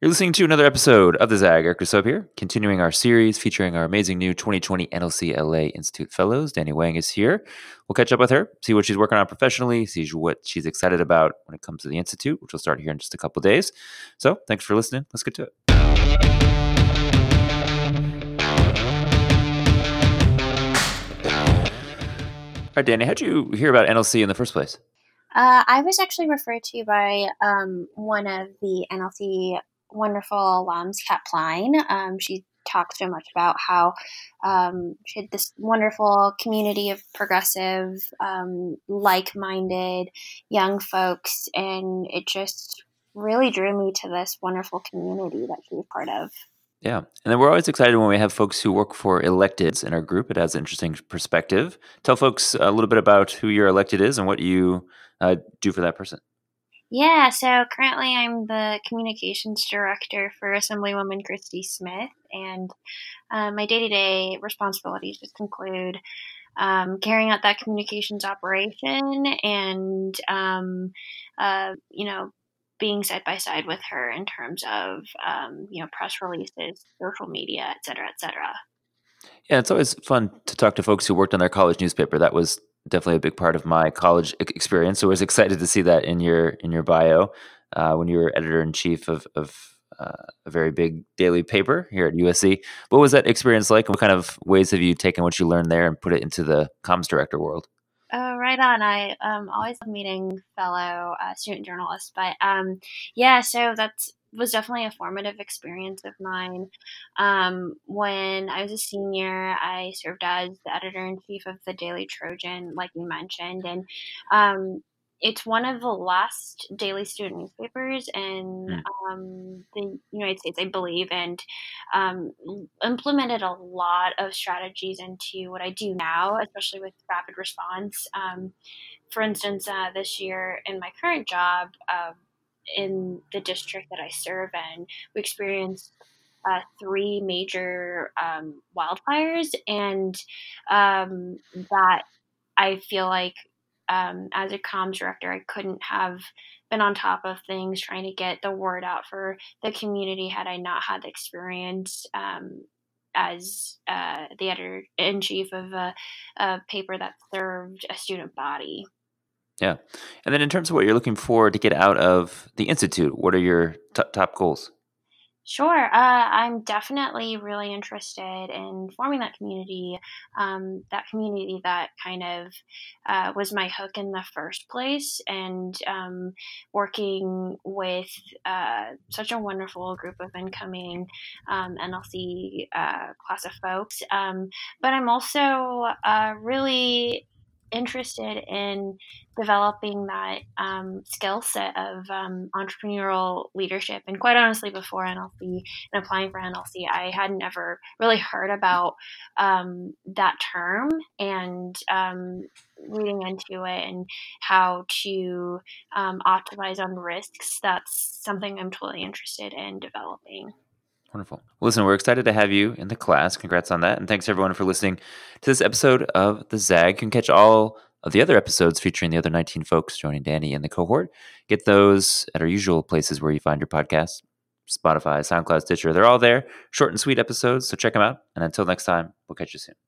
You're listening to another episode of the Zag. Eric Sub here, continuing our series featuring our amazing new 2020 NLC LA Institute Fellows. Danni Wang is here. We'll catch up with her, see what she's working on professionally, see what she's excited about when it comes to the Institute, which will start here in just a couple days. So thanks for listening. Let's get to it. All right, Danni, how'd you hear about NLC in the first place? Uh, I was actually referred to by um, one of the NLC wonderful alums, Kat Plein. Um, she talks so much about how um, she had this wonderful community of progressive, um, like minded young folks, and it just really drew me to this wonderful community that she was part of. Yeah. And then we're always excited when we have folks who work for electeds in our group. It has an interesting perspective. Tell folks a little bit about who your elected is and what you uh, do for that person. Yeah, so currently I'm the communications director for Assemblywoman Christy Smith, and uh, my day to day responsibilities just include um, carrying out that communications operation and, um, uh, you know, being side by side with her in terms of, um, you know, press releases, social media, et cetera, et cetera. Yeah, it's always fun to talk to folks who worked on their college newspaper. That was definitely a big part of my college experience. So I was excited to see that in your in your bio uh, when you were editor in chief of of uh, a very big daily paper here at USC. What was that experience like? And what kind of ways have you taken what you learned there and put it into the comms director world? Oh, right on. I um, always love meeting fellow uh, student journalists, but um, yeah, so that's was definitely a formative experience of mine. Um, when I was a senior, I served as the editor in chief of the Daily Trojan, like you mentioned, and um, it's one of the last daily student newspapers in mm. um, the United States, I believe, and um, implemented a lot of strategies into what I do now, especially with rapid response. Um, for instance, uh, this year in my current job, uh, in the district that I serve in, we experienced uh, three major um, wildfires, and um, that I feel like um, as a comms director, I couldn't have been on top of things trying to get the word out for the community had I not had the experience um, as uh, the editor in chief of a, a paper that served a student body. Yeah. And then in terms of what you're looking for to get out of the institute, what are your t- top goals? Sure. Uh, I'm definitely really interested in forming that community, um, that community that kind of uh, was my hook in the first place, and um, working with uh, such a wonderful group of incoming um, NLC uh, class of folks. Um, but I'm also uh, really interested in developing that um, skill set of um, entrepreneurial leadership. And quite honestly, before NLC and applying for NLC, I hadn't ever really heard about um, that term and um, reading into it and how to um, optimize on risks. That's something I'm totally interested in developing. Wonderful. Well, listen, we're excited to have you in the class. Congrats on that. And thanks everyone for listening to this episode of The Zag. You can catch all of the other episodes featuring the other 19 folks joining Danni in the cohort. Get those at our usual places where you find your podcasts Spotify, SoundCloud, Stitcher. They're all there. Short and sweet episodes. So check them out. And until next time, we'll catch you soon.